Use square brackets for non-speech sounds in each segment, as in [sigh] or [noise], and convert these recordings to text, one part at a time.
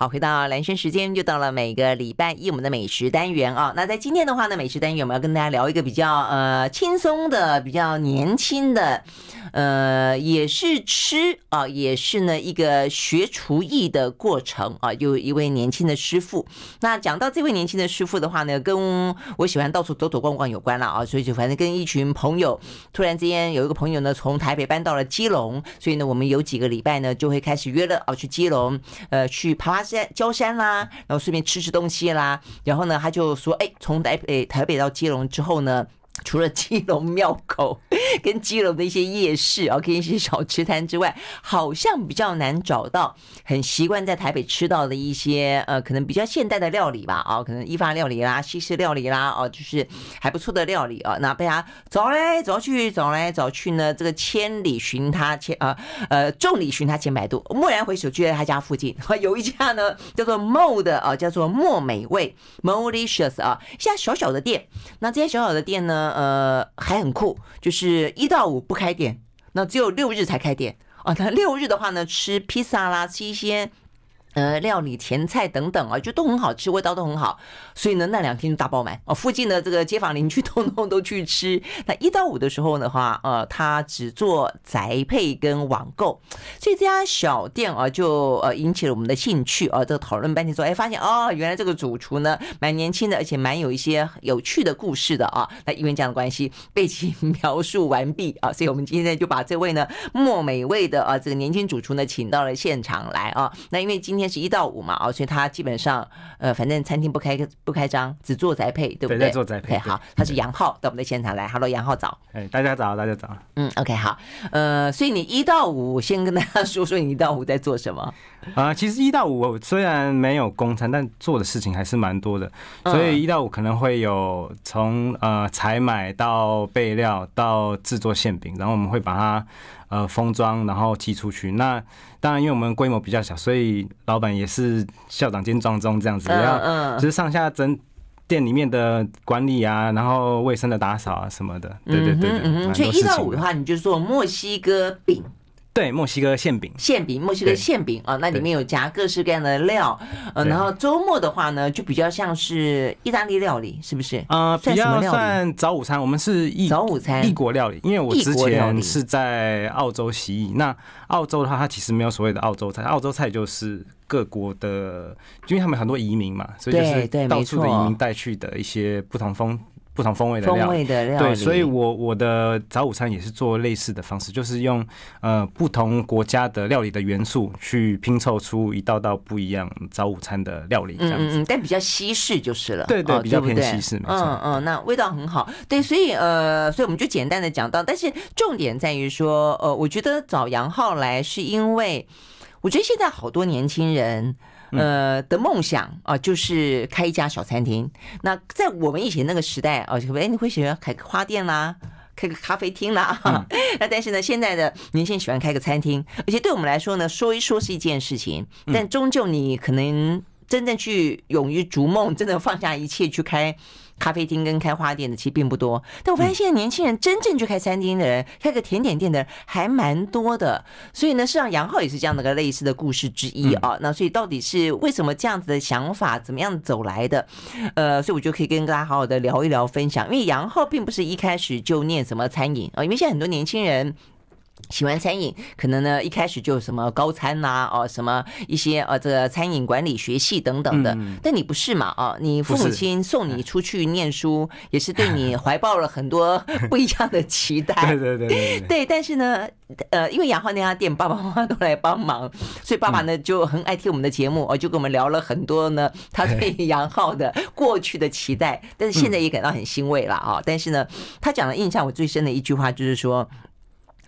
好，回到兰萱时间，就到了每个礼拜一我们的美食单元啊。那在今天的话呢，美食单元我们要跟大家聊一个比较呃轻松的、比较年轻的，呃，也是吃啊，也是呢一个学厨艺的过程啊。有一位年轻的师傅。那讲到这位年轻的师傅的话呢，跟我喜欢到处走走逛逛有关了啊。所以就反正跟一群朋友，突然之间有一个朋友呢从台北搬到了基隆，所以呢我们有几个礼拜呢就会开始约了啊去基隆，呃去爬爬。在焦山啦，然后顺便吃吃东西啦，然后呢，他就说，哎，从台北台北到基隆之后呢。[laughs] 除了基隆庙口跟基隆的一些夜市啊，跟一些小吃摊之外，好像比较难找到很习惯在台北吃到的一些呃，可能比较现代的料理吧啊，可能意法料理啦、西式料理啦哦，就是还不错的料理啊。那被他找来找去，找来找去呢，这个千里寻他千啊呃众里寻他千百度，蓦然回首就在他家附近，[laughs] 有一家呢叫做 Mo 的啊，叫做莫美味 Molicious 啊，一家小小的店。那这些小小的店呢？呃，还很酷，就是一到五不开店，那只有六日才开店啊。那六日的话呢，吃披萨啦，吃一些。呃，料理甜菜等等啊，就都很好吃，味道都很好，所以呢，那两天就大爆满哦。附近的这个街坊邻居通通都去吃。那一到五的时候的话，呃，他只做宅配跟网购，所以这家小店啊，就呃引起了我们的兴趣啊。这个讨论半天说，哎，发现哦，原来这个主厨呢蛮年轻的，而且蛮有一些有趣的故事的啊。那因为这样的关系，背景描述完毕啊，所以我们今天就把这位呢莫美味的啊这个年轻主厨呢请到了现场来啊。那因为今。今天是一到五嘛，哦，所以他基本上，呃，反正餐厅不开不开张，只做宅配，对不对？对，做宅配。好，他是杨浩到我们的现场来，Hello，杨浩早。哎，大家早，大家早。嗯，OK，好，呃，所以你一到五，先跟大家说说你一到五在做什么啊、呃？其实一到五虽然没有公餐，但做的事情还是蛮多的，所以一到五可能会有从呃采买到备料到制作馅饼，然后我们会把它。呃，封装然后寄出去。那当然，因为我们规模比较小，所以老板也是校长兼庄中这样子，要就是上下整店里面的管理啊，然后卫生的打扫啊什么的。对对对，对。所以一到五的话，你就做墨西哥饼。对，墨西哥馅饼，馅饼，墨西哥馅饼啊，那里面有夹各式各样的料，呃，然后周末的话呢，就比较像是意大利料理，是不是？呃，比较算早午餐，我们是异早午餐。异国料理，因为我之前是在澳洲习艺，那澳洲的话，它其实没有所谓的澳洲菜，澳洲菜就是各国的，因为他们很多移民嘛，所以就是到处的移民带去的一些不同风。不同风味的料理，风味的料理，对，所以我我的早午餐也是做类似的方式，就是用呃不同国家的料理的元素去拼凑出一道道不一样早午餐的料理，这样子。嗯嗯，但比较西式就是了，对对，对，比较偏西式，没错。嗯嗯，那味道很好，对，所以呃，所以我们就简单的讲到，但是重点在于说，呃，我觉得找杨浩来是因为，我觉得现在好多年轻人。呃的梦想啊，就是开一家小餐厅。那在我们以前那个时代啊，哎，你会喜欢开个花店啦，开个咖啡厅啦。[laughs] 那但是呢，现在的年轻人喜欢开个餐厅，而且对我们来说呢，说一说是一件事情，但终究你可能真正去勇于逐梦，真的放下一切去开。咖啡厅跟开花店的其实并不多，但我发现现在年轻人真正去开餐厅的人，开个甜点店的人还蛮多的。所以呢，实际上杨浩也是这样的个类似的故事之一啊。那所以到底是为什么这样子的想法，怎么样走来的？呃，所以我就可以跟大家好好的聊一聊分享。因为杨浩并不是一开始就念什么餐饮啊，因为现在很多年轻人。喜欢餐饮，可能呢一开始就什么高餐呐、啊，哦什么一些呃这个餐饮管理学系等等的，嗯、但你不是嘛？啊，你父母亲送你出去念书，也是对你怀抱了很多不一样的期待。[laughs] 对对对对，对。但是呢，呃，因为杨浩那家店，爸爸妈妈都来帮忙，所以爸爸呢就很爱听我们的节目，哦，就跟我们聊了很多呢 [laughs] 他对杨浩的过去的期待，但是现在也感到很欣慰了啊。但是呢，他讲的印象我最深的一句话就是说。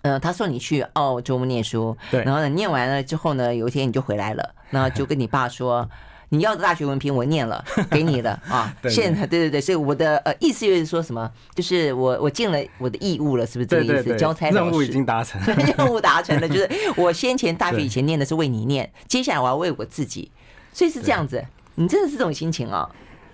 嗯、呃，他送你去澳洲念书，对，然后呢，念完了之后呢，有一天你就回来了，然后就跟你爸说，你要的大学文凭我念了，给你了 [laughs] 啊。现在对对对，所以我的呃意思就是说什么，就是我我尽了我的义务了，是不是这个意思？交差任务已经达成，任务达成了，就是 [laughs] 我先前大学以前念的是为你念，接下来我要为我自己，所以是这样子。你真的是这种心情啊、哦？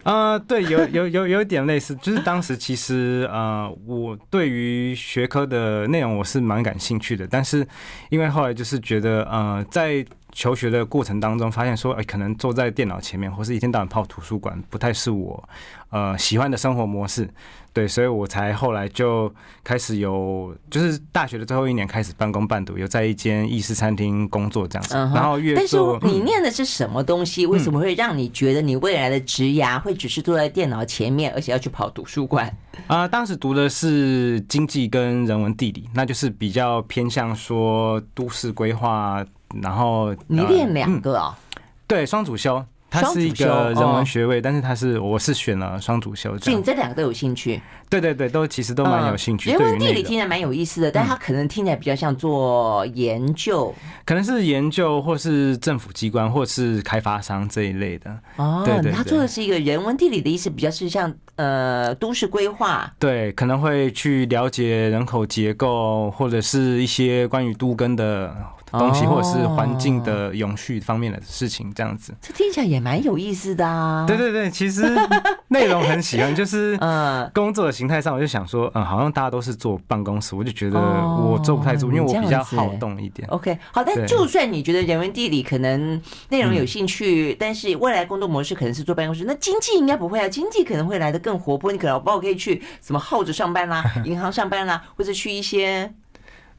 啊、呃，对，有有有有点类似，就是当时其实呃，我对于学科的内容我是蛮感兴趣的，但是因为后来就是觉得呃，在求学的过程当中，发现说，哎，可能坐在电脑前面，或是一天到晚泡图书馆，不太是我呃喜欢的生活模式。对，所以我才后来就开始有，就是大学的最后一年开始半工半读，有在一间意式餐厅工作这样子。然后越做，但是你念的是什么东西？为什么会让你觉得你未来的职涯会只是坐在电脑前面，而且要去跑图书馆？啊，当时读的是经济跟人文地理，那就是比较偏向说都市规划。然后你练两个啊？对，双主修。它是一个人文学位，但是它是我是选了双主修，所以你这两个都有兴趣？对对对，都其实都蛮有兴趣。人文地理听起来蛮有意思的，但它可能听起来比较像做研究，可能是研究，或是政府机关，或是开发商这一类的。哦，对对，他做的是一个人文地理的意思，比较是像呃都市规划。对，可能会去了解人口结构，或者是一些关于都更的。东西或者是环境的永续方面的事情，这样子，这听起来也蛮有意思的啊。对对对，其实 [laughs] 内容很喜欢，就是嗯，工作的形态上，我就想说，嗯，好像大家都是坐办公室，我就觉得我坐不太住，因为我比较好动一点。OK，好，但就算你觉得人文地理可能内容有兴趣，但是未来工作模式可能是坐办公室，那经济应该不会啊，经济可能会来的更活泼，你可能包括可以去什么耗子上班啦，[laughs] 银行上班啦，或者去一些。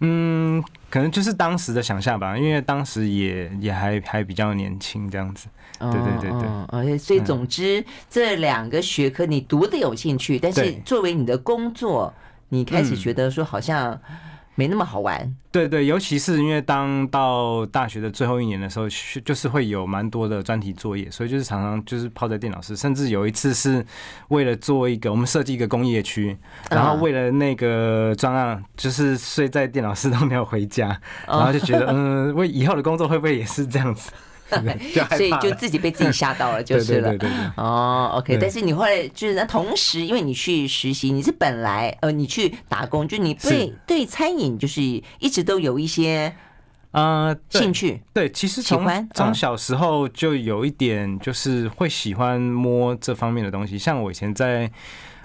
嗯，可能就是当时的想象吧，因为当时也也还还比较年轻，这样子。对对对对。而且所以总之，这两个学科你读的有兴趣，但是作为你的工作，你开始觉得说好像。没那么好玩，对对，尤其是因为当到大学的最后一年的时候，就是会有蛮多的专题作业，所以就是常常就是泡在电脑室，甚至有一次是为了做一个我们设计一个工业区，然后为了那个专案，就是睡在电脑室都没有回家，然后就觉得嗯，为以后的工作会不会也是这样子？[laughs] 所以就自己被自己吓到了，[laughs] 就是了。哦，OK。但是你后来就是那同时，因为你去实习，你是本来呃，你去打工，就你对对餐饮就是一直都有一些呃兴趣。对，其实从从小时候就有一点，就是会喜欢摸这方面的东西。像我以前在。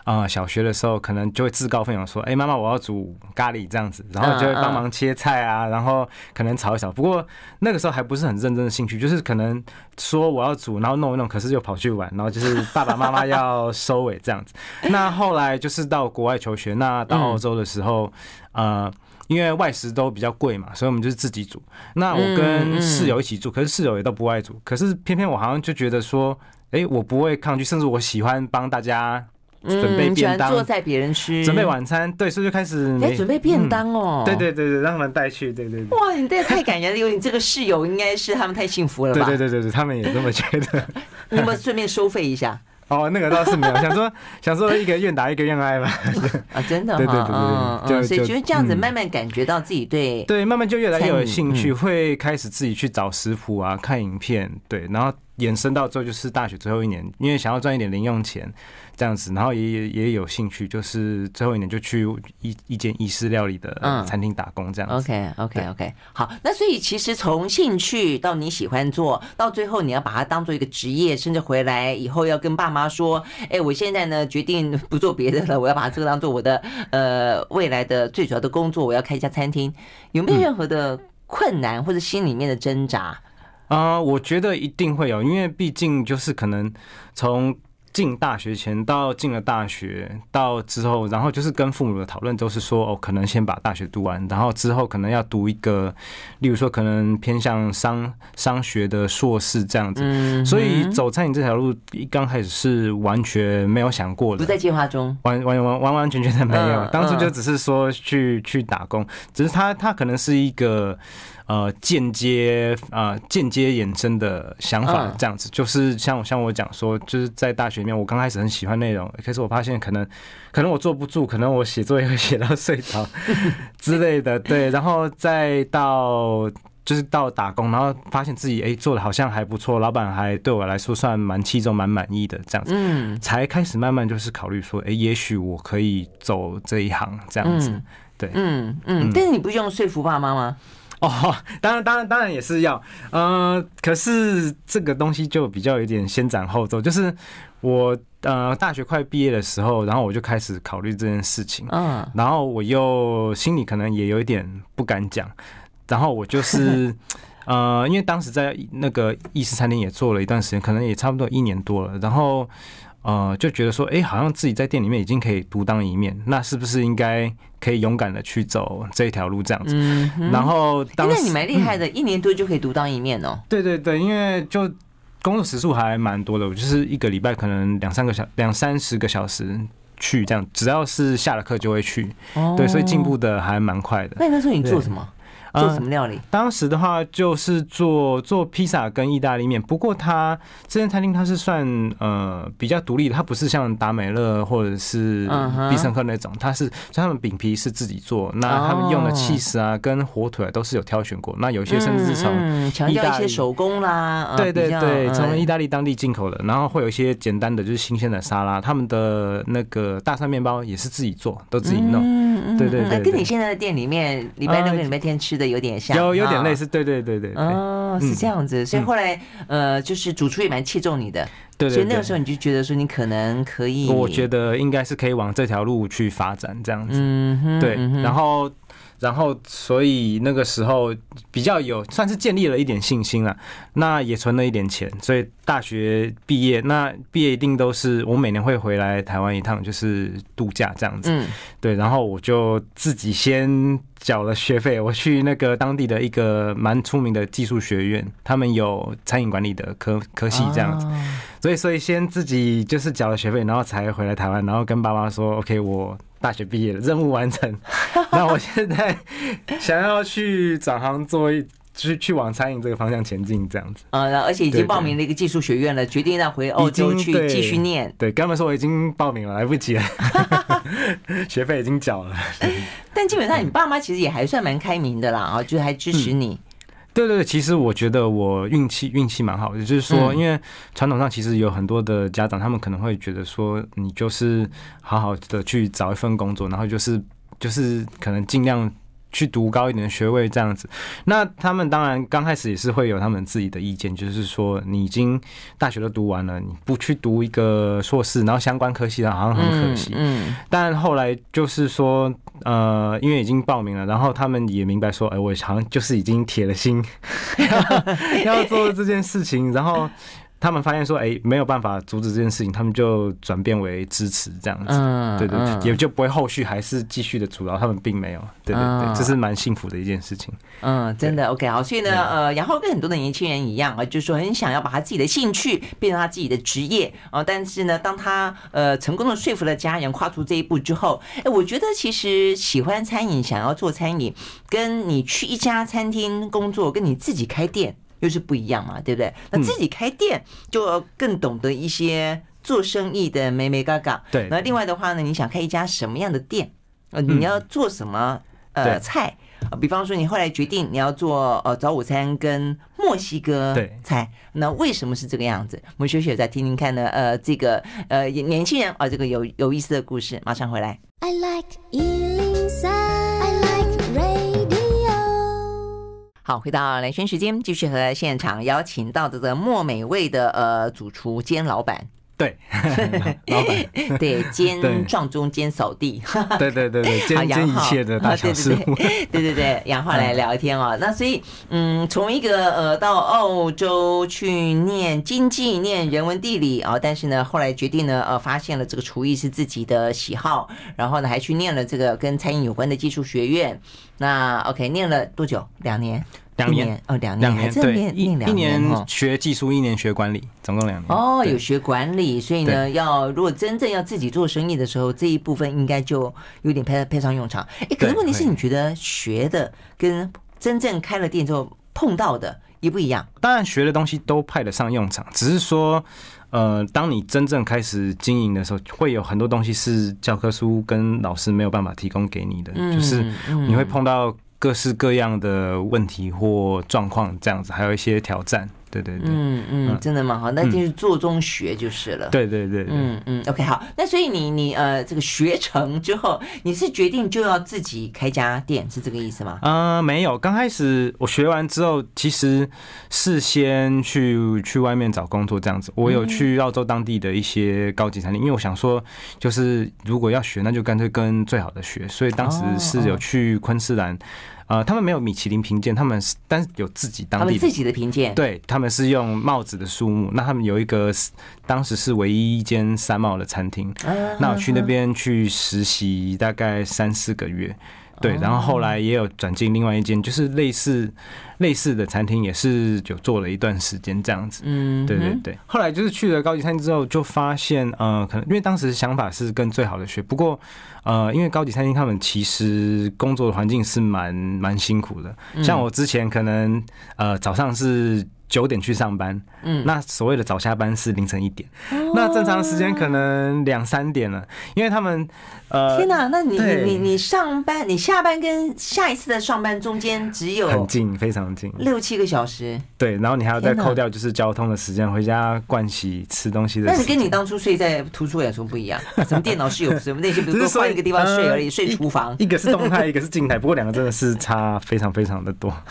啊、小学的时候可能就会自告奋勇说：“哎、妈妈，我要煮咖喱这样子。”然后就会帮忙切菜啊，然后可能炒一炒。不过那个时候还不是很认真的兴趣，就是可能说我要煮，然后弄一弄，可是又跑去玩，然后就是爸爸妈妈要收尾这样子。那后来就是到国外求学，那到澳洲的时候，呃，因为外食都比较贵嘛，所以我们就是自己煮。那我跟室友一起住，可是室友也都不爱煮，可是偏偏我好像就觉得说，哎、我不会抗拒，甚至我喜欢帮大家。准备便当，坐在别人吃，准备晚餐，对，所以就开始。哎，准备便当哦。对对对对，让他们带去，对对对。哇，你这个太感人了，因为你这个室友应该是他们太幸福了吧？对对对对，他们也这么觉得。[laughs] 你有没有顺便收费一下？[laughs] 哦，那个倒是没有，想说 [laughs] 想说一个愿打一个愿挨嘛。啊，真的，对对对对，所以就是这样子，慢慢感觉到自己对对，慢慢就越来越有兴趣，会开始自己去找食谱啊，看影片，对，然后延伸到之后就是大学最后一年，因为想要赚一点零用钱。这样子，然后也也也有兴趣，就是最后一年就去一一间意式料理的餐厅打工，这样子。OK OK OK，好，那所以其实从兴趣到你喜欢做到最后，你要把它当做一个职业，甚至回来以后要跟爸妈说，哎，我现在呢决定不做别的了，我要把这个当做我的呃未来的最主要的工作，我要开一家餐厅。有没有任何的困难或者心里面的挣扎？啊、嗯呃，我觉得一定会有，因为毕竟就是可能从。进大学前到进了大学到之后，然后就是跟父母的讨论都是说，哦，可能先把大学读完，然后之后可能要读一个，例如说可能偏向商商学的硕士这样子。所以走餐饮这条路一刚开始是完全没有想过的，不在计划中，完完完完完全全的没有。当初就只是说去去打工，只是他他可能是一个。呃，间接啊，间接衍生的想法这样子，就是像像我讲说，就是在大学里面，我刚开始很喜欢内容，可是我发现可能可能我坐不住，可能我写作业会写到睡着之类的，[laughs] 对，然后再到就是到打工，然后发现自己哎做的好像还不错，老板还对我来说算蛮器重、蛮满意的这样子，嗯，才开始慢慢就是考虑说，哎，也许我可以走这一行这样子，对，嗯。嗯，但是你不用说服爸妈吗？哦，当然，当然，当然也是要，呃，可是这个东西就比较有点先斩后奏，就是我呃大学快毕业的时候，然后我就开始考虑这件事情，嗯，然后我又心里可能也有一点不敢讲，然后我就是 [laughs] 呃，因为当时在那个意式餐厅也做了一段时间，可能也差不多一年多了，然后呃就觉得说，哎，好像自己在店里面已经可以独当一面，那是不是应该可以勇敢的去走这一条路这样子？嗯，然后当时，那你蛮厉害的，一年多就可以独当一面哦。对对对，因为就工作时数还蛮多的，我就是一个礼拜可能两三个小两三十个小时去这样，只要是下了课就会去，对，所以进步的还蛮快的。那那时候你做什么？做什么料理？呃，当时的话就是做做披萨跟意大利面。不过它这间餐厅它是算呃比较独立的，它不是像达美乐或者是必胜客那种，它是他们饼皮是自己做，那他们用的起司啊跟火腿都是有挑选过。那有些甚至是从强调一些手工啦，对对对，从意大利当地进口的。然后会有一些简单的就是新鲜的沙拉，他们的那个大蒜面包也是自己做，都自己弄。对对对，那跟你现在的店里面礼拜六跟礼拜天吃的有点像，有有点类似，对对对对。哦，是这样子，所以后来呃，就是主厨也蛮器重你的，对，所以那个时候你就觉得说你可能可以，我觉得应该是可以往这条路去发展这样子，嗯哼，对，然后。然后，所以那个时候比较有算是建立了一点信心了，那也存了一点钱，所以大学毕业，那毕业一定都是我每年会回来台湾一趟，就是度假这样子。嗯，对，然后我就自己先缴了学费，我去那个当地的一个蛮出名的技术学院，他们有餐饮管理的科科系这样子，所以所以先自己就是缴了学费，然后才回来台湾，然后跟爸妈说，OK，我。大学毕业了，任务完成。[laughs] 那我现在想要去转行做一，去去往餐饮这个方向前进，这样子。啊，而且已经报名了一个技术学院了，决定要回欧洲去继续念。对，刚们说我已经报名了，来不及了，[laughs] 学费已经缴了。[laughs] 但基本上你爸妈其实也还算蛮开明的啦，啊，就还支持你。对对对，其实我觉得我运气运气蛮好的，就是说，因为传统上其实有很多的家长，他们可能会觉得说，你就是好好的去找一份工作，然后就是就是可能尽量。去读高一点的学位这样子，那他们当然刚开始也是会有他们自己的意见，就是说你已经大学都读完了，你不去读一个硕士，然后相关科系的，好像很可惜。嗯，但后来就是说，呃，因为已经报名了，然后他们也明白说，哎，我好像就是已经铁了心 [laughs] 要 [laughs] 要做这件事情，然后。他们发现说，哎，没有办法阻止这件事情，他们就转变为支持这样子，嗯，对对对，也就不会后续还是继续的阻挠，他们并没有，对对对，这是蛮幸福的一件事情。嗯，真的，OK，好，所以呢，呃，然后跟很多的年轻人一样啊，就是说很想要把他自己的兴趣变成他自己的职业啊，但是呢，当他呃成功的说服了家人跨出这一步之后，哎，我觉得其实喜欢餐饮，想要做餐饮，跟你去一家餐厅工作，跟你自己开店。就是不一样嘛，对不对？那自己开店就要更懂得一些做生意的美眉嘎嘎。对。那另外的话呢，你想开一家什么样的店？呃，你要做什么呃菜？比方说，你后来决定你要做呃早午餐跟墨西哥菜，那为什么是这个样子？我们休息再听听看呢。呃，这个呃年轻人啊，这个有有意思的故事，马上回来。I like 好，回到兰萱时间，继续和现场邀请到的这莫美味的呃主厨兼老板，对，[laughs] 老板，对，兼撞钟兼扫地，[laughs] 对对对对，兼兼一切的大小事。[laughs] 务，对对。对，杨浩来聊天哦。那所以，嗯，从一个呃到澳洲去念经济、念人文地理啊，但是呢，后来决定呢，呃，发现了这个厨艺是自己的喜好，然后呢，还去念了这个跟餐饮有关的技术学院。那 OK，念了多久？两年，两年哦，两年，还真念念两年，一年学技术，一年学管理，总共两年。哦，有学管理，所以呢，要如果真正要自己做生意的时候，这一部分应该就有点派派上用场。哎，可是问题是你觉得学的跟真正开了店之后碰到的也不一样？当然，学的东西都派得上用场，只是说。呃，当你真正开始经营的时候，会有很多东西是教科书跟老师没有办法提供给你的，就是你会碰到各式各样的问题或状况，这样子，还有一些挑战。对对对，嗯嗯，真的蛮好，那就是做中学就是了。对对对，嗯嗯，OK，好，那所以你你呃这个学成之后，你是决定就要自己开家店，是这个意思吗？呃，没有，刚开始我学完之后，其实是先去去外面找工作这样子。我有去澳洲当地的一些高级餐厅，因为我想说，就是如果要学，那就干脆跟最好的学。所以当时是有去昆士兰。呃，他们没有米其林评鉴，他们是但是有自己当地他们自己的评鉴，对，他们是用帽子的数目。那他们有一个当时是唯一一间三帽的餐厅，那我去那边去实习大概三四个月。对，然后后来也有转进另外一间，就是类似类似的餐厅，也是有做了一段时间这样子。嗯，对对对。后来就是去了高级餐厅之后，就发现，呃，可能因为当时想法是跟最好的学，不过，呃，因为高级餐厅他们其实工作的环境是蛮蛮辛苦的。像我之前可能，呃，早上是。九点去上班，嗯，那所谓的早下班是凌晨一点，那正常时间可能两三点了，因为他们，呃，天哪，那你你你你上班，你下班跟下一次的上班中间只有很近，非常近，六七个小时，对，然后你还要再扣掉就是交通的时间，回家盥洗吃东西的时间。但是跟你当初睡在图书馆有什么不一样？[laughs] 什么电脑室有什么那些，比如说换一个地方睡而已，睡厨房，一个是动态，一个是静态，不过两个真的是差非常非常的多。[laughs]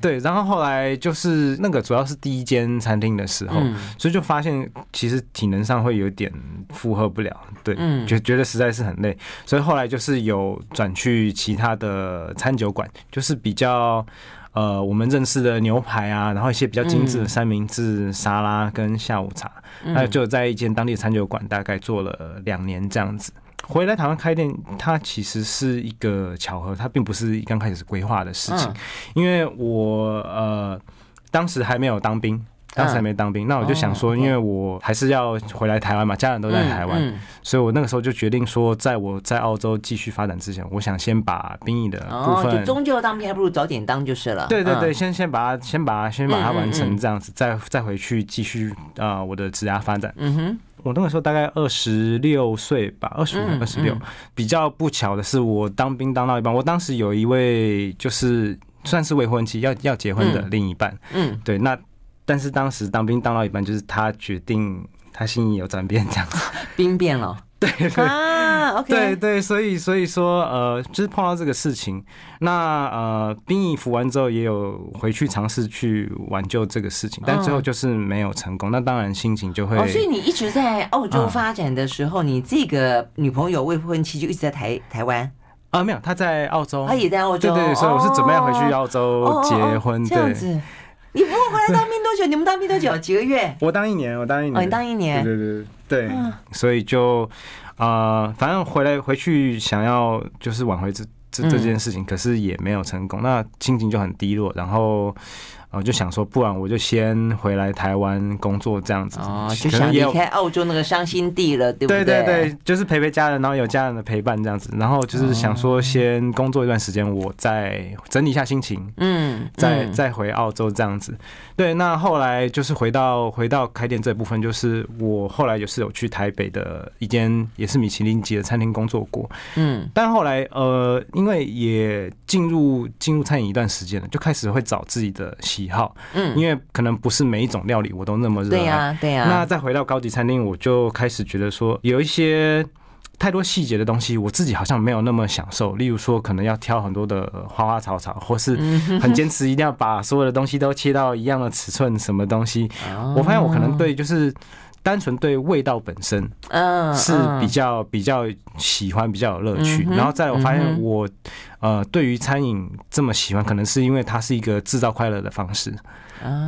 对，然后后来就是那个主要是第一间餐厅的时候，所以就发现其实体能上会有点负荷不了，对，就觉得实在是很累，所以后来就是有转去其他的餐酒馆，就是比较呃我们认识的牛排啊，然后一些比较精致的三明治、沙拉跟下午茶，那就在一间当地的餐酒馆大概做了两年这样子。回来台湾开店，它其实是一个巧合，它并不是刚开始规划的事情。因为我呃当时还没有当兵，当时还没当兵，那我就想说，因为我还是要回来台湾嘛，家人都在台湾，所以我那个时候就决定说，在我在澳洲继续发展之前，我想先把兵役的部分，就终究当兵，还不如早点当就是了。对对对，先先把它先把它先把它完成，这样子，再再回去继续啊我的职涯发展。嗯哼。我那个时候大概二十六岁吧，二十五、二十六。比较不巧的是，我当兵当到一半，我当时有一位就是算是未婚妻，要要结婚的另一半。嗯，对。那但是当时当兵当到一半，就是他决定他心意有转变，这样子。[laughs] 兵变了。[laughs] 对啊，OK，对对，所以所以说，呃，就是碰到这个事情，那呃，兵役服完之后，也有回去尝试去挽救这个事情，但最后就是没有成功。那当然心情就会。哦，所以你一直在澳洲发展的时候，你这个女朋友未婚妻就一直在台台湾啊？没有，她在澳洲，她也在澳洲。对对，所以我是准备要回去澳洲结婚。这样子，你不过回来当兵多久？你们当兵多久？[laughs] 几个月？我当一年，我当一年。哦，你当一年。对对对。对，所以就啊、呃，反正回来回去想要就是挽回这这这件事情，可是也没有成功，那心情就很低落，然后。我就想说，不然我就先回来台湾工作这样子，哦，就想离开澳洲那个伤心地了，对不对？对对对，就是陪陪家人，然后有家人的陪伴这样子，然后就是想说先工作一段时间，我再整理一下心情，嗯，再再回澳洲这样子。对，那后来就是回到回到开店这部分，就是我后来也是有去台北的一间也是米其林级的餐厅工作过，嗯，但后来呃，因为也进入进入餐饮一段时间了，就开始会找自己的喜。喜好，嗯，因为可能不是每一种料理我都那么热爱，对呀，对呀。那再回到高级餐厅，我就开始觉得说，有一些太多细节的东西，我自己好像没有那么享受。例如说，可能要挑很多的花花草草，或是很坚持一定要把所有的东西都切到一样的尺寸，什么东西，我发现我可能对就是。单纯对味道本身，嗯，是比较比较喜欢，比较有乐趣。然后再来，我发现我，呃，对于餐饮这么喜欢，可能是因为它是一个制造快乐的方式。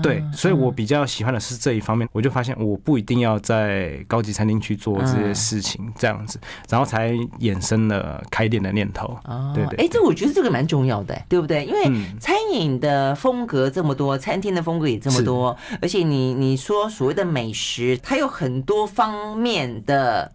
对，所以我比较喜欢的是这一方面。我就发现我不一定要在高级餐厅去做这些事情，这样子，然后才衍生了开店的念头。对对，哎，这我觉得这个蛮重要的，对不对？因为餐饮的风格这么多，餐厅的风格也这么多，而且你你说所谓的美食，它有很多方面的。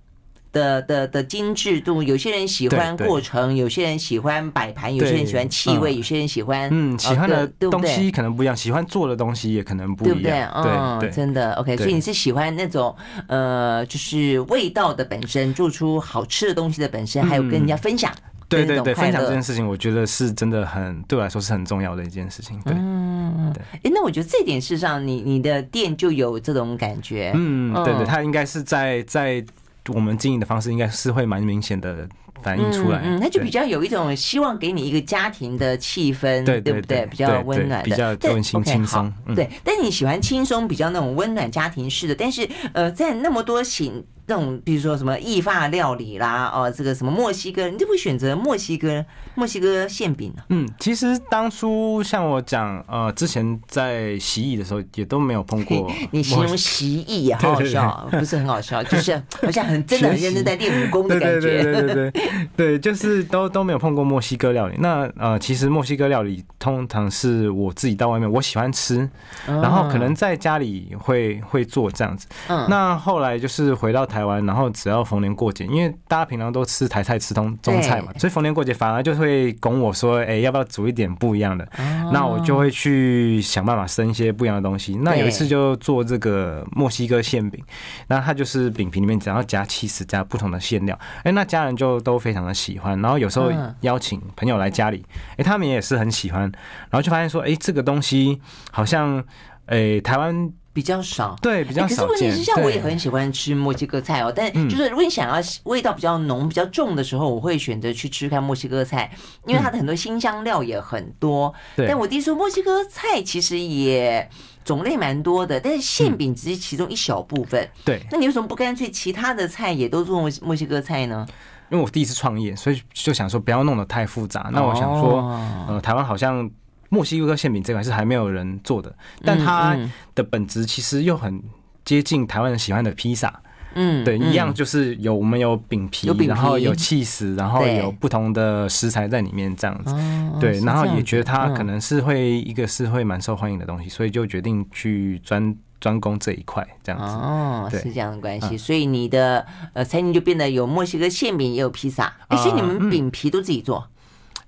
的的的精致度，有些人喜欢过程，有些人喜欢摆盘，有些人喜欢气味，有些人喜欢嗯，喜欢的东西可能不一样，喜欢做的东西也可能不一样，对不对？对，真的 OK。所以你是喜欢那种呃，就是味道的本身，做出好吃的东西的本身，还有跟人家分享，对对对，分享这件事情，我觉得是真的很对我来说是很重要的一件事情。对，嗯，对。哎，那我觉得这点事实上，你你的店就有这种感觉，嗯，对对，它应该是在在。我们经营的方式应该是会蛮明显的反映出来，嗯，那就比较有一种希望给你一个家庭的气氛，对对不对？比较温暖的，比较温馨轻松。对，但你喜欢轻松，比较那种温暖家庭式的。但是呃，在那么多形那种比如说什么意法料理啦，哦，这个什么墨西哥，你就会选择墨西哥墨西哥馅饼呢？嗯，其实当初像我讲，呃，之前在习艺的时候也都没有碰过。[laughs] 你形容习艺也好好笑，不是很好笑，就是 [laughs] 好像很真的很认真在练武功的感觉。对对对对对，[laughs] 对，就是都都没有碰过墨西哥料理。那呃，其实墨西哥料理通常是我自己到外面，我喜欢吃，然后可能在家里会会做这样子。嗯，那后来就是回到台湾，然后只要逢年过节，因为大家平常都吃台菜、吃中中菜嘛，所以逢年过节反而就会拱我说，哎，要不要煮一点不一样的？那我就会去想办法生一些不一样的东西。那有一次就做这个墨西哥馅饼，那它就是饼皮里面只要加起司，加不同的馅料，哎，那家人就都非常的喜欢。然后有时候邀请朋友来家里，哎，他们也是很喜欢。然后就发现说，哎，这个东西好像，哎，台湾。比较少，对，比较少。可是问题是，像我也很喜欢吃墨西哥菜哦，但就是如果你想要味道比较浓、比较重的时候，我会选择去吃看墨西哥菜，因为它的很多新香料也很多。但我弟说墨西哥菜其实也种类蛮多的，但是馅饼只是其中一小部分。对，那你为什么不干脆其他的菜也都做墨墨西哥菜呢？因为我第一次创业，所以就想说不要弄得太复杂。那我想说，呃，台湾好像。墨西哥馅饼这款是还没有人做的，但它的本质其实又很接近台湾人喜欢的披萨。嗯，对，一样就是有我们有饼皮，然后有起司，然后有不同的食材在里面这样子。对，然后也觉得它可能是会一个是会蛮受欢迎的东西，所以就决定去专专攻这一块这样子。哦，是这样的关系，所以你的呃餐厅就变得有墨西哥馅饼也有披萨。哎，所以你们饼皮都自己做？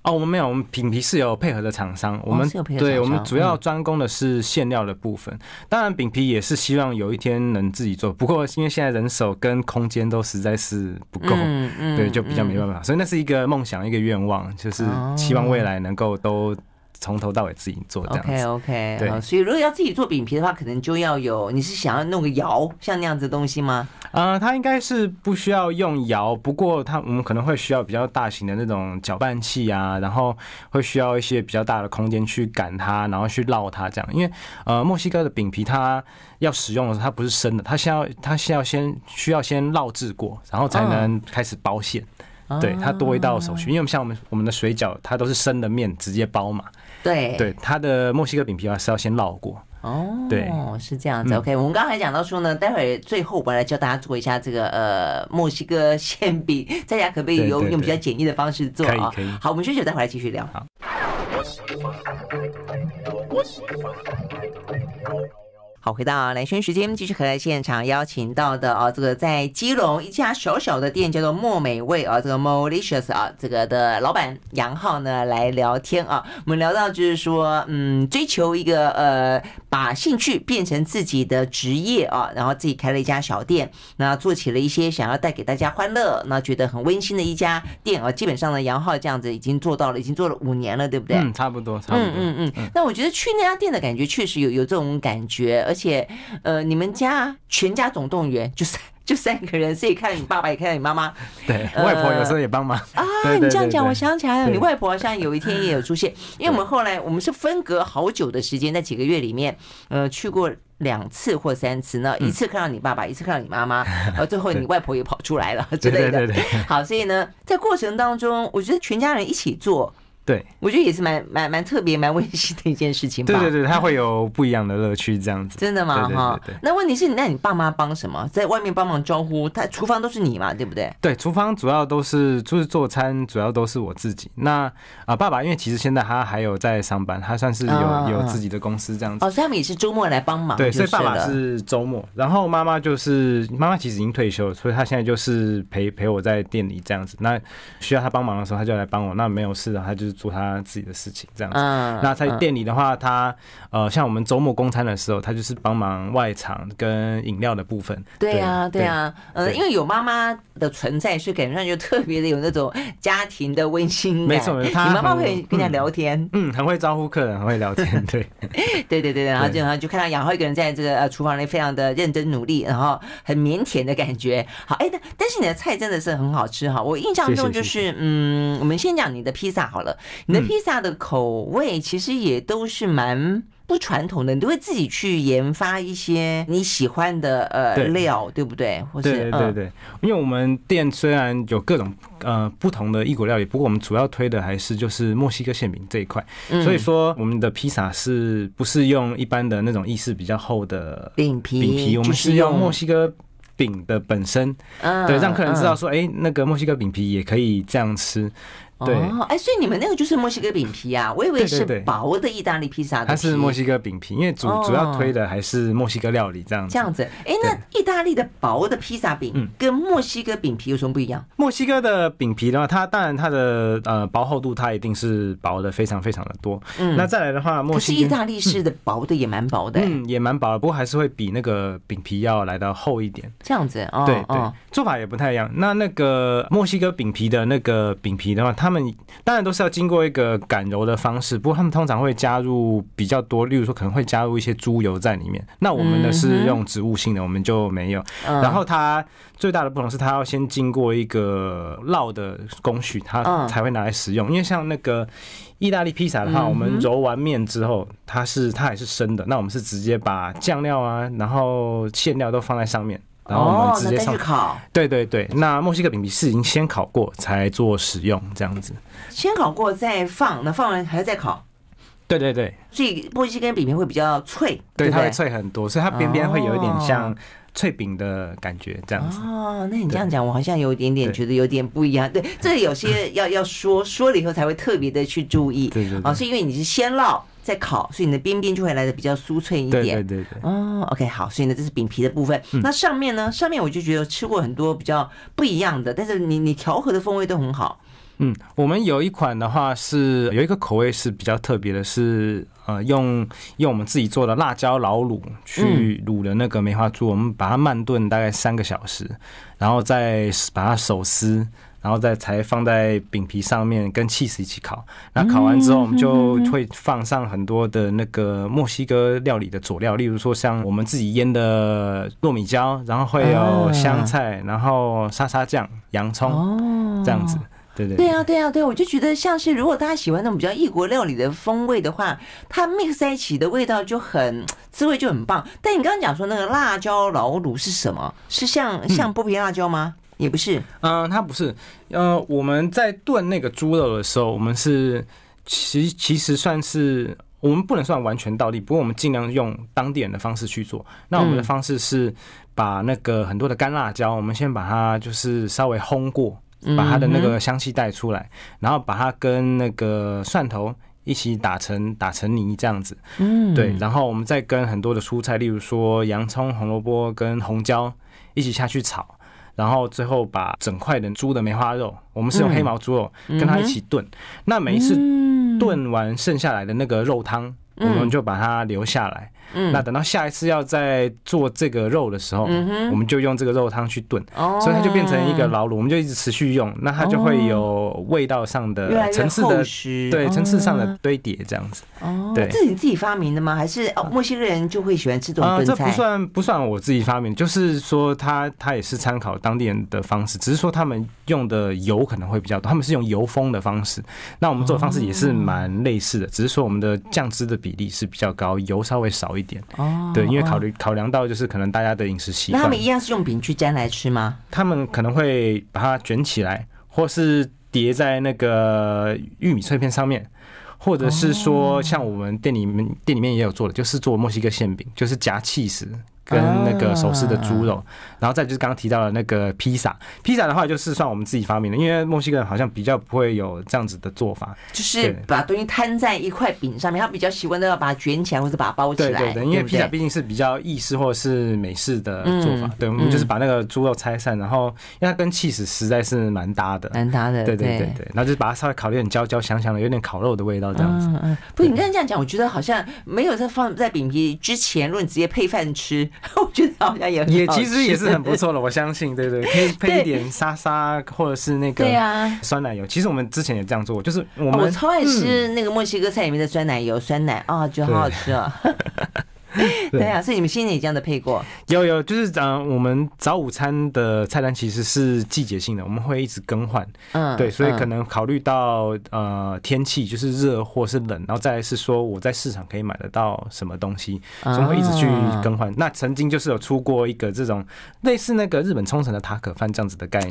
哦，我们没有，我们饼皮是有配合的厂商。我们对，我们主要专攻的是馅料的部分。当然，饼皮也是希望有一天能自己做。不过，因为现在人手跟空间都实在是不够，对，就比较没办法。所以那是一个梦想，一个愿望，就是希望未来能够都从头到尾自己做这样子。OK OK，对。所以如果要自己做饼皮的话，可能就要有，你是想要弄个窑像那样子的东西吗？呃，它应该是不需要用窑，不过它我们可能会需要比较大型的那种搅拌器啊，然后会需要一些比较大的空间去擀它，然后去烙它这样。因为呃，墨西哥的饼皮它要使用的时候，它不是生的，它先要它先要先需要先烙制过，然后才能开始包馅。哦、对，它多一道手续，因为像我们我们的水饺，它都是生的面直接包嘛。对对，它的墨西哥饼皮的话是要先烙过。哦，对，是这样子。OK，我们刚才讲到说呢，待会儿最后我来教大家做一下这个呃墨西哥馅饼，在家可不可以用用比较简易的方式做啊？好，我们休息，待会儿来继续聊。好。好，回到蓝轩时间，继续和来现场邀请到的啊，这个在基隆一家小小的店叫做墨美味啊，这个 Malicious 啊，这个的老板杨浩呢来聊天啊。我们聊到就是说，嗯，追求一个呃，把兴趣变成自己的职业啊，然后自己开了一家小店，那做起了一些想要带给大家欢乐，那觉得很温馨的一家店啊。基本上呢，杨浩这样子已经做到了，已经做了五年了，对不对？嗯，差不多，差不多。嗯嗯嗯。那我觉得去那家店的感觉确实有有这种感觉。而且，呃，你们家全家总动员就三就三个人，所以看到你爸爸，也看到你妈妈，[laughs] 对，外婆有时候也帮忙啊。你这样讲，我想起来了，你外婆好像有一天也有出现，[laughs] 因为我们后来我们是分隔好久的时间，在几个月里面，呃，去过两次或三次呢，一次看到你爸爸，一次看到你妈妈，然后最后 [laughs] 你外婆也跑出来了之类的。好，所以呢，在过程当中，我觉得全家人一起做。对，我觉得也是蛮蛮蛮特别、蛮温馨的一件事情吧。对对对，他会有不一样的乐趣，这样子。真的吗？哈，那问题是，那你爸妈帮什么？在外面帮忙招呼，他厨房都是你嘛，对不对？对，厨房主要都是就是做餐，主要都是我自己。那啊，爸爸因为其实现在他还有在上班，他算是有有自己的公司这样子。哦，所以他们也是周末来帮忙。对，所以爸爸是周末，然后妈妈就是妈妈其实已经退休了，所以她现在就是陪陪我在店里这样子。那需要他帮忙的时候，他就来帮我；那没有事的，他就是做他自己的。事情这样子，那在店里的话，他呃，像我们周末供餐的时候，他就是帮忙外场跟饮料的部分。对啊，对啊，呃，因为有妈妈的存在，所以感觉上就特别的有那种家庭的温馨。没错，他你妈妈会跟人家聊天，嗯，很会招呼客人，很会聊天，[laughs] 对，对对对，然后就然后就看到杨浩一个人在这个呃厨房里非常的认真努力，然后很腼腆的感觉。好，哎，但但是你的菜真的是很好吃哈，我印象中就是嗯，我们先讲你的披萨好了，你的披萨。的口味其实也都是蛮不传统的，你都会自己去研发一些你喜欢的呃料，对不对？或是对对因为我们店虽然有各种呃不同的异国料理，不过我们主要推的还是就是墨西哥馅饼这一块。所以说，我们的披萨是不是用一般的那种意式比较厚的饼皮？饼皮我们是用墨西哥。饼的本身，对，让客人知道说，哎，那个墨西哥饼皮也可以这样吃。对，哎，所以你们那个就是墨西哥饼皮啊？我以为是薄的意大利披萨。它是墨西哥饼皮，因为主主要推的还是墨西哥料理这样子。这样子，哎，那意大利的薄的披萨饼跟墨西哥饼皮有什么不一样？墨西哥的饼皮的话，它当然它的呃薄厚度它一定是薄的非常非常的多。嗯，那再来的话，墨西哥意大利式的薄的也蛮薄的，嗯，也蛮薄的，不过还是会比那个饼皮要来的厚一点。这样子，哦对对，做法也不太一样。那那个墨西哥饼皮的那个饼皮的话，他们当然都。是要经过一个擀揉的方式，不过他们通常会加入比较多，例如说可能会加入一些猪油在里面。那我们的是用植物性的，我们就没有。然后它最大的不同是，它要先经过一个烙的工序，它才会拿来食用。因为像那个意大利披萨的话，我们揉完面之后，它是它还是生的，那我们是直接把酱料啊，然后馅料都放在上面。然后我们直接上、哦、烤，对对对。那墨西哥饼皮是已经先烤过才做使用，这样子。先烤过再放，那放完还要再烤。对对对。所以墨西哥饼皮会比较脆，对，对，对，它会脆很多，所以它边边会有一点像脆饼的感觉，这样子。哦，那你这样讲，我好像有一点点觉得有点不一样。对，这个有些要要说说了以后才会特别的去注意。对对对。啊，是因为你是先烙。在烤，所以你的边边就会来的比较酥脆一点。对对对对。哦，OK，好，所以呢，这是饼皮的部分。那上面呢？上面我就觉得吃过很多比较不一样的，但是你你调和的风味都很好。嗯，我们有一款的话是有一个口味是比较特别的，是呃用用我们自己做的辣椒老卤去卤的那个梅花猪，我们把它慢炖大概三个小时，然后再把它手撕。然后再才放在饼皮上面跟 cheese 一起烤，那烤完之后，我们就会放上很多的那个墨西哥料理的佐料，例如说像我们自己腌的糯米椒，然后会有香菜，然后沙沙酱、洋葱，这样子。对对对啊对啊对，我就觉得像是如果大家喜欢那种比较异国料理的风味的话，它 mix 在一起的味道就很滋味就很棒。但你刚刚讲说那个辣椒老卤是什么？是像像剥皮辣椒吗？也不是，嗯，它不是，呃，我们在炖那个猪肉的时候，我们是其其实算是我们不能算完全倒立，不过我们尽量用当地人的方式去做。那我们的方式是把那个很多的干辣椒，我们先把它就是稍微烘过，把它的那个香气带出来，然后把它跟那个蒜头一起打成打成泥这样子，嗯，对，然后我们再跟很多的蔬菜，例如说洋葱、红萝卜跟红椒一起下去炒。然后最后把整块的猪的梅花肉，我们是用黑毛猪肉跟它一起炖。那每一次炖完剩下来的那个肉汤，我们就把它留下来。嗯，那等到下一次要再做这个肉的时候，嗯，我们就用这个肉汤去炖，哦，所以它就变成一个老卤，我们就一直持续用，那它就会有味道上的层次的，对，层次上的堆叠这样子。哦，对，这是你自己发明的吗？还是哦，墨西哥人就会喜欢吃这种炖菜？这不算不算我自己发明，就是说他他也是参考当地人的方式，只是说他们用的油可能会比较多，他们是用油封的方式，那我们做的方式也是蛮类似的，只是说我们的酱汁的比例是比较高，油稍微少一点。哦，对，因为考虑考量到就是可能大家的饮食习惯，那他们一样是用饼去沾来吃吗？他们可能会把它卷起来，或是叠在那个玉米脆片上面，或者是说像我们店里面店里面也有做的，就是做墨西哥馅饼，就是夹起司。跟那个手撕的猪肉，然后再就是刚刚提到的那个披萨。披萨的话就是算我们自己发明的，因为墨西哥人好像比较不会有这样子的做法，就是把东西摊在一块饼上面，他比较习惯都要把它卷起来或者把它包起来。对对对，因为披萨毕竟是比较意式或者是美式的做法。对，我们就是把那个猪肉拆散，然后因为它跟起司实在是蛮搭的，蛮搭的。对对对对，然后就是把它稍微烤的有点焦焦香香的，有点烤肉的味道这样子。嗯嗯。不，你刚才这样讲，我觉得好像没有在放在饼皮之前，如果你直接配饭吃，[laughs] 我觉得好像也也其实也是很不错了，我相信，对对，[laughs] 可以配一点沙沙或者是那个酸奶油。其实我们之前也这样做，就是我们我超爱吃那个墨西哥菜里面的酸奶油，酸奶啊，觉得好好吃啊。[laughs] 对啊，所以你们现在也这样的配过？有有，就是讲我们早午餐的菜单其实是季节性的，我们会一直更换。嗯，对，所以可能考虑到呃天气就是热或是冷，然后再来是说我在市场可以买得到什么东西，所以会一直去更换。那曾经就是有出过一个这种类似那个日本冲绳的塔可饭这样子的概念，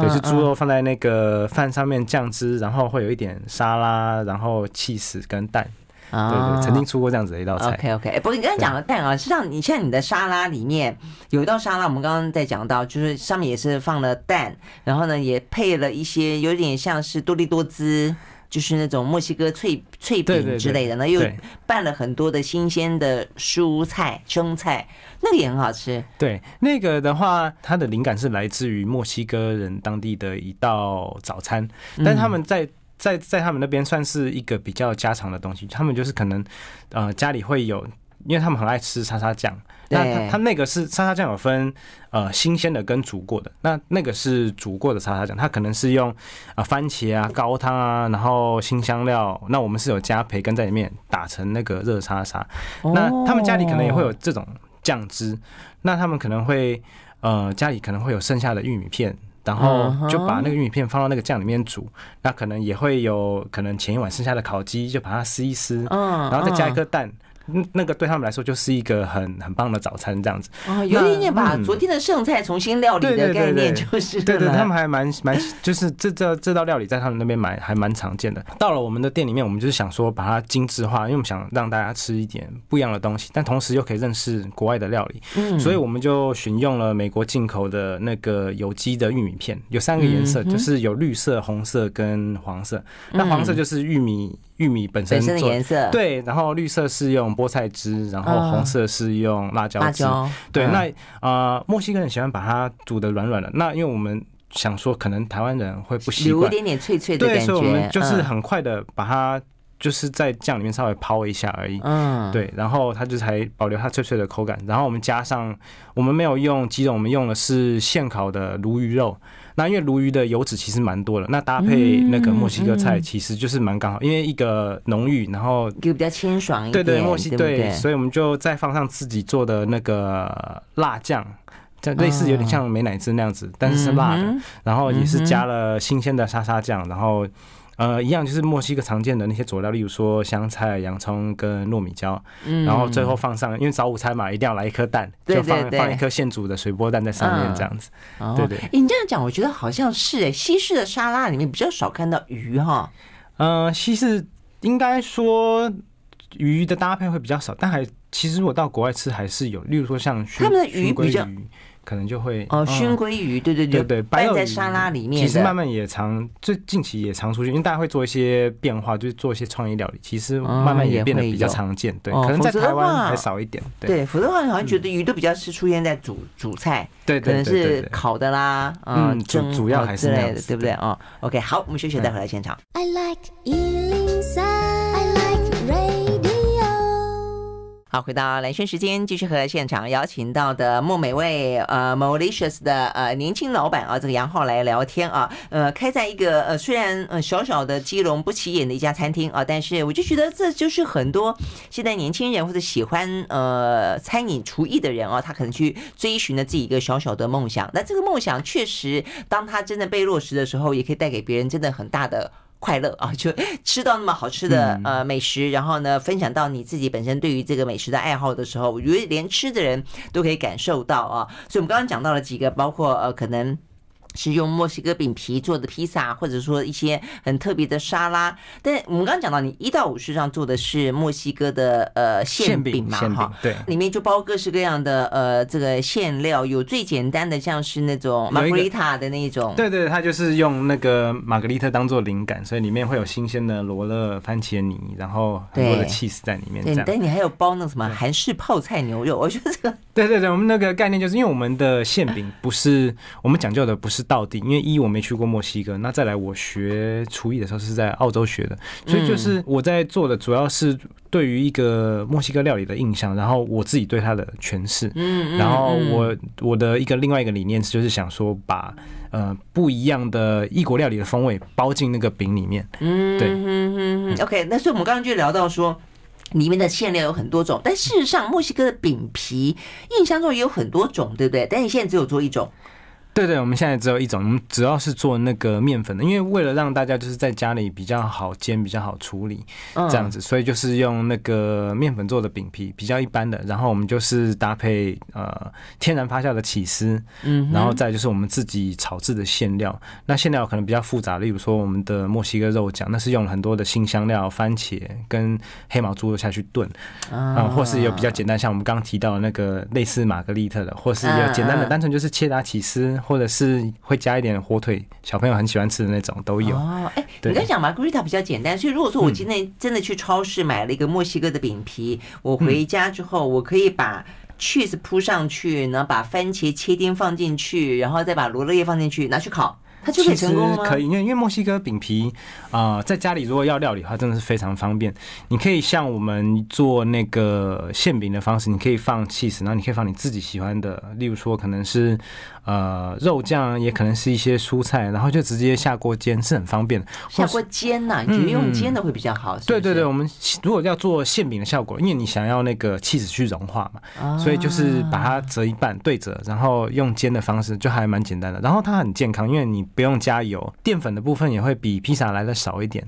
对，是猪肉放在那个饭上面酱汁，然后会有一点沙拉，然后起司跟蛋。对对，曾经出过这样子的一道菜。OK OK，不过你刚才讲的蛋啊，实际上你像你的沙拉里面有一道沙拉，我们刚刚在讲到，就是上面也是放了蛋，然后呢也配了一些有点像是多利多滋，就是那种墨西哥脆脆饼之类的，呢又拌了很多的新鲜的蔬菜生菜，那个也很好吃。对，那个的话，它的灵感是来自于墨西哥人当地的一道早餐，但他们在。在在他们那边算是一个比较家常的东西，他们就是可能，呃，家里会有，因为他们很爱吃沙沙酱。那他他那个是沙沙酱有分呃新鲜的跟煮过的，那那个是煮过的沙沙酱，它可能是用啊番茄啊高汤啊，然后新香料，那我们是有加培根在里面打成那个热沙沙。那他们家里可能也会有这种酱汁，那他们可能会呃家里可能会有剩下的玉米片。然后就把那个玉米片放到那个酱里面煮，那可能也会有可能前一晚剩下的烤鸡，就把它撕一撕，然后再加一颗蛋。那个对他们来说就是一个很很棒的早餐，这样子。哦，有一点把昨天的剩菜重新料理的概念，就是对对，他们还蛮蛮，就是这这这道料理在他们那边蛮还蛮常见的。到了我们的店里面，我们就是想说把它精致化，因为我们想让大家吃一点不一样的东西，但同时又可以认识国外的料理。嗯，所以我们就选用了美国进口的那个有机的玉米片，有三个颜色，就是有绿色、红色跟黄色。那黄色就是玉米。玉米本身的颜色对，然后绿色是用菠菜汁，然后红色是用辣椒汁。哦、对，嗯、那啊、呃，墨西哥人喜欢把它煮的软软的。那因为我们想说，可能台湾人会不习惯，有一点点脆脆的感觉。对，所以我们就是很快的把它就是在酱里面稍微抛一下而已。嗯，对，然后它就才保留它脆脆的口感。然后我们加上，我们没有用鸡肉，我们用的是现烤的鲈鱼肉。那因为鲈鱼的油脂其实蛮多的，那搭配那个墨西哥菜其实就是蛮刚好，因为一个浓郁，然后就比较清爽一点。对对，墨西哥对，所以我们就再放上自己做的那个辣酱，这类似有点像美乃滋那样子，但是是辣的，然后也是加了新鲜的沙沙酱，然后。呃，一样就是墨西哥常见的那些佐料，例如说香菜、洋葱跟糯米椒，嗯，然后最后放上，因为早午餐嘛，一定要来一颗蛋，就放放一颗现煮的水波蛋在上面，这样子。对对。你这样讲，我觉得好像是哎，西式的沙拉里面比较少看到鱼哈。呃，西式应该说鱼的搭配会比较少，但还其实我到国外吃还是有，例如说像他们的鱼比较。可能就会哦，熏鲑鱼，对对对对，拌在沙拉里面。其实慢慢也常，最近期也常出去，因为大家会做一些变化，就是做一些创意料理。其实慢慢也变得比较常见，对，可能在台湾还少一点。对，否则的话，好像觉得鱼都比较是出现在主主菜，对，可能是烤的啦，嗯，主主要还是之类的，对不对啊？OK，好，我们休息，再回来现场。好，回到蓝轩时间，继续和现场邀请到的莫美味呃，Malicious 的呃年轻老板啊，这个杨浩来聊天啊，呃，开在一个呃虽然呃小小的基隆不起眼的一家餐厅啊，但是我就觉得这就是很多现在年轻人或者喜欢呃餐饮厨艺的人啊，他可能去追寻的自己一个小小的梦想。那这个梦想确实，当他真的被落实的时候，也可以带给别人真的很大的。快乐 [laughs] 啊，就吃到那么好吃的呃美食，然后呢，分享到你自己本身对于这个美食的爱好的时候，我觉得连吃的人都可以感受到啊。所以我们刚刚讲到了几个，包括呃可能。是用墨西哥饼皮做的披萨，或者说一些很特别的沙拉。但我们刚刚讲到，你一到五实际上做的是墨西哥的呃馅饼嘛，哈，对，里面就包各式各样的呃这个馅料，有最简单的像是那种玛格丽塔的那种，对对，它就是用那个玛格丽特当做灵感，所以里面会有新鲜的罗勒、番茄泥，然后很多的起司在里面。对，但你还有包那什么韩式泡菜牛肉，我觉得这个对对对，我们那个概念就是因为我们的馅饼不是我们讲究的不是道地，因为一我没去过墨西哥，那再来我学厨艺的时候是在澳洲学的，所以就是我在做的主要是对于一个墨西哥料理的印象，然后我自己对它的诠释，嗯，然后我我的一个另外一个理念就是想说把呃不一样的异国料理的风味包进那个饼里面，嗯，对，嗯，OK，那所以我们刚刚就聊到说。里面的馅料有很多种，但事实上墨西哥的饼皮印象中也有很多种，对不对？但你现在只有做一种。对对，我们现在只有一种，我们主要是做那个面粉的，因为为了让大家就是在家里比较好煎、比较好处理这样子，所以就是用那个面粉做的饼皮，比较一般的。然后我们就是搭配呃天然发酵的起司，嗯，然后再就是我们自己炒制的馅料。那馅料可能比较复杂，例如说我们的墨西哥肉酱，那是用了很多的新香料、番茄跟黑毛猪肉下去炖，啊，或是有比较简单，像我们刚刚提到的那个类似玛格丽特的，或是有简单的，单纯就是切达起司。或者是会加一点火腿，小朋友很喜欢吃的那种都有。哦，哎，你刚讲玛格丽塔比较简单，所以如果说我今天真的去超市买了一个墨西哥的饼皮，嗯、我回家之后，我可以把 cheese 铺上去，然后把番茄切丁放进去，然后再把罗勒叶放进去，拿去烤。它就可以成功吗？可以，因为因为墨西哥饼皮啊、呃，在家里如果要料理的话，真的是非常方便。你可以像我们做那个馅饼的方式，你可以放 cheese，然后你可以放你自己喜欢的，例如说可能是呃肉酱，也可能是一些蔬菜，然后就直接下锅煎，是很方便的。下锅煎呐、啊，你觉得用煎的会比较好？对对对，我们如果要做馅饼的效果，因为你想要那个 cheese 去融化嘛，啊、所以就是把它折一半对折，然后用煎的方式就还蛮简单的。然后它很健康，因为你。不用加油，淀粉的部分也会比披萨来的少一点，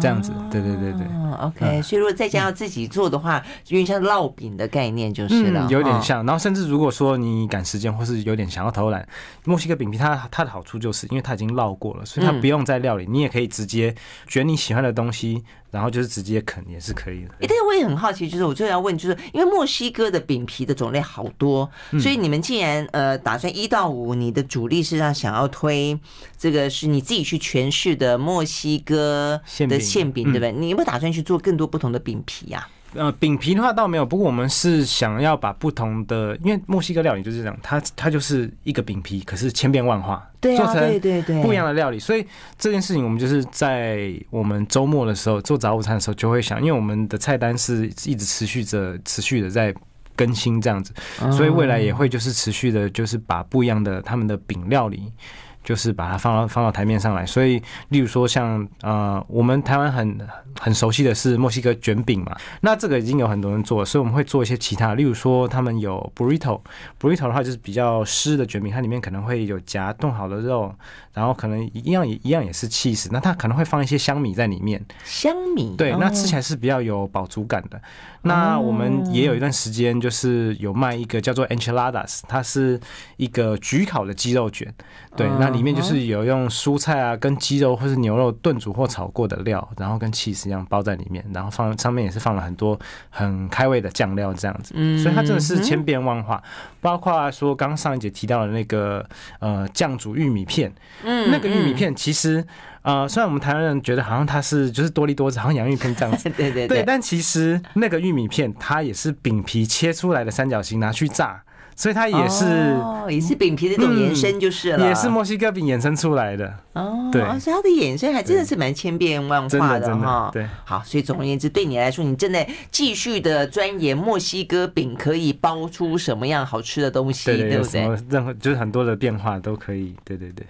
这样子，对对对对。OK，所以如果在家要自己做的话，有点像烙饼的概念就是了，有点像。然后甚至如果说你赶时间或是有点想要偷懒，墨西哥饼皮它它的好处就是因为它已经烙过了，所以它不用再料理，你也可以直接卷你喜欢的东西。然后就是直接啃也是可以的。哎，但是我也很好奇，就是我就要问，就是因为墨西哥的饼皮的种类好多，所以你们既然呃打算一到五，你的主力是让想要推这个是你自己去诠释的墨西哥的馅饼，对不对？你有没有打算去做更多不同的饼皮呀？呃，饼皮的话倒没有，不过我们是想要把不同的，因为墨西哥料理就是这样，它它就是一个饼皮，可是千变万化，对啊，做成不一样的料理。所以这件事情我们就是在我们周末的时候做早午餐的时候就会想，因为我们的菜单是一直持续着、持续的在更新这样子，所以未来也会就是持续的，就是把不一样的他们的饼料理。就是把它放到放到台面上来，所以例如说像呃，我们台湾很很熟悉的是墨西哥卷饼嘛，那这个已经有很多人做了，所以我们会做一些其他，例如说他们有 burrito，burrito 的话就是比较湿的卷饼，它里面可能会有夹冻好的肉，然后可能一样也一样也是 cheese，，那它可能会放一些香米在里面，香米对，那吃起来是比较有饱足感的。那我们也有一段时间就是有卖一个叫做 enchiladas，它是一个焗烤的鸡肉卷，对，那。里面就是有用蔬菜啊，跟鸡肉或是牛肉炖煮或炒过的料，然后跟起司一样包在里面，然后放上面也是放了很多很开胃的酱料，这样子。所以它真的是千变万化。包括说刚刚上一节提到的那个呃酱煮玉米片，嗯，那个玉米片其实呃虽然我们台湾人觉得好像它是就是多利多汁，好像洋芋片这样子，[laughs] 对对对，但其实那个玉米片它也是饼皮切出来的三角形拿去炸。所以它也是，哦，也是饼皮的一种延伸，就是了，也是墨西哥饼衍生出来的。哦，对，所以它的衍生还真的是蛮千变万化的哈。对，好，所以总而言之，对你来说，你正在继续的钻研墨西哥饼可以包出什么样好吃的东西，对不对？任何就是很多的变化都可以。对对对。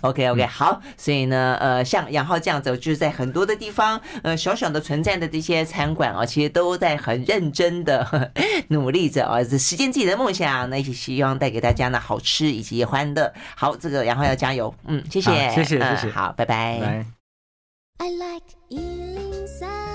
OK [laughs] OK，好，所以呢，呃，像杨浩这样子，就是在很多的地方，呃，小小的存在的这些餐馆啊，其实都在很认真的 [laughs] 努力着啊，实现自己的梦。想那一起希望带给大家呢好吃以及欢乐。好，这个然后要加油，嗯，谢谢，谢谢，谢谢，好，拜拜。拜拜。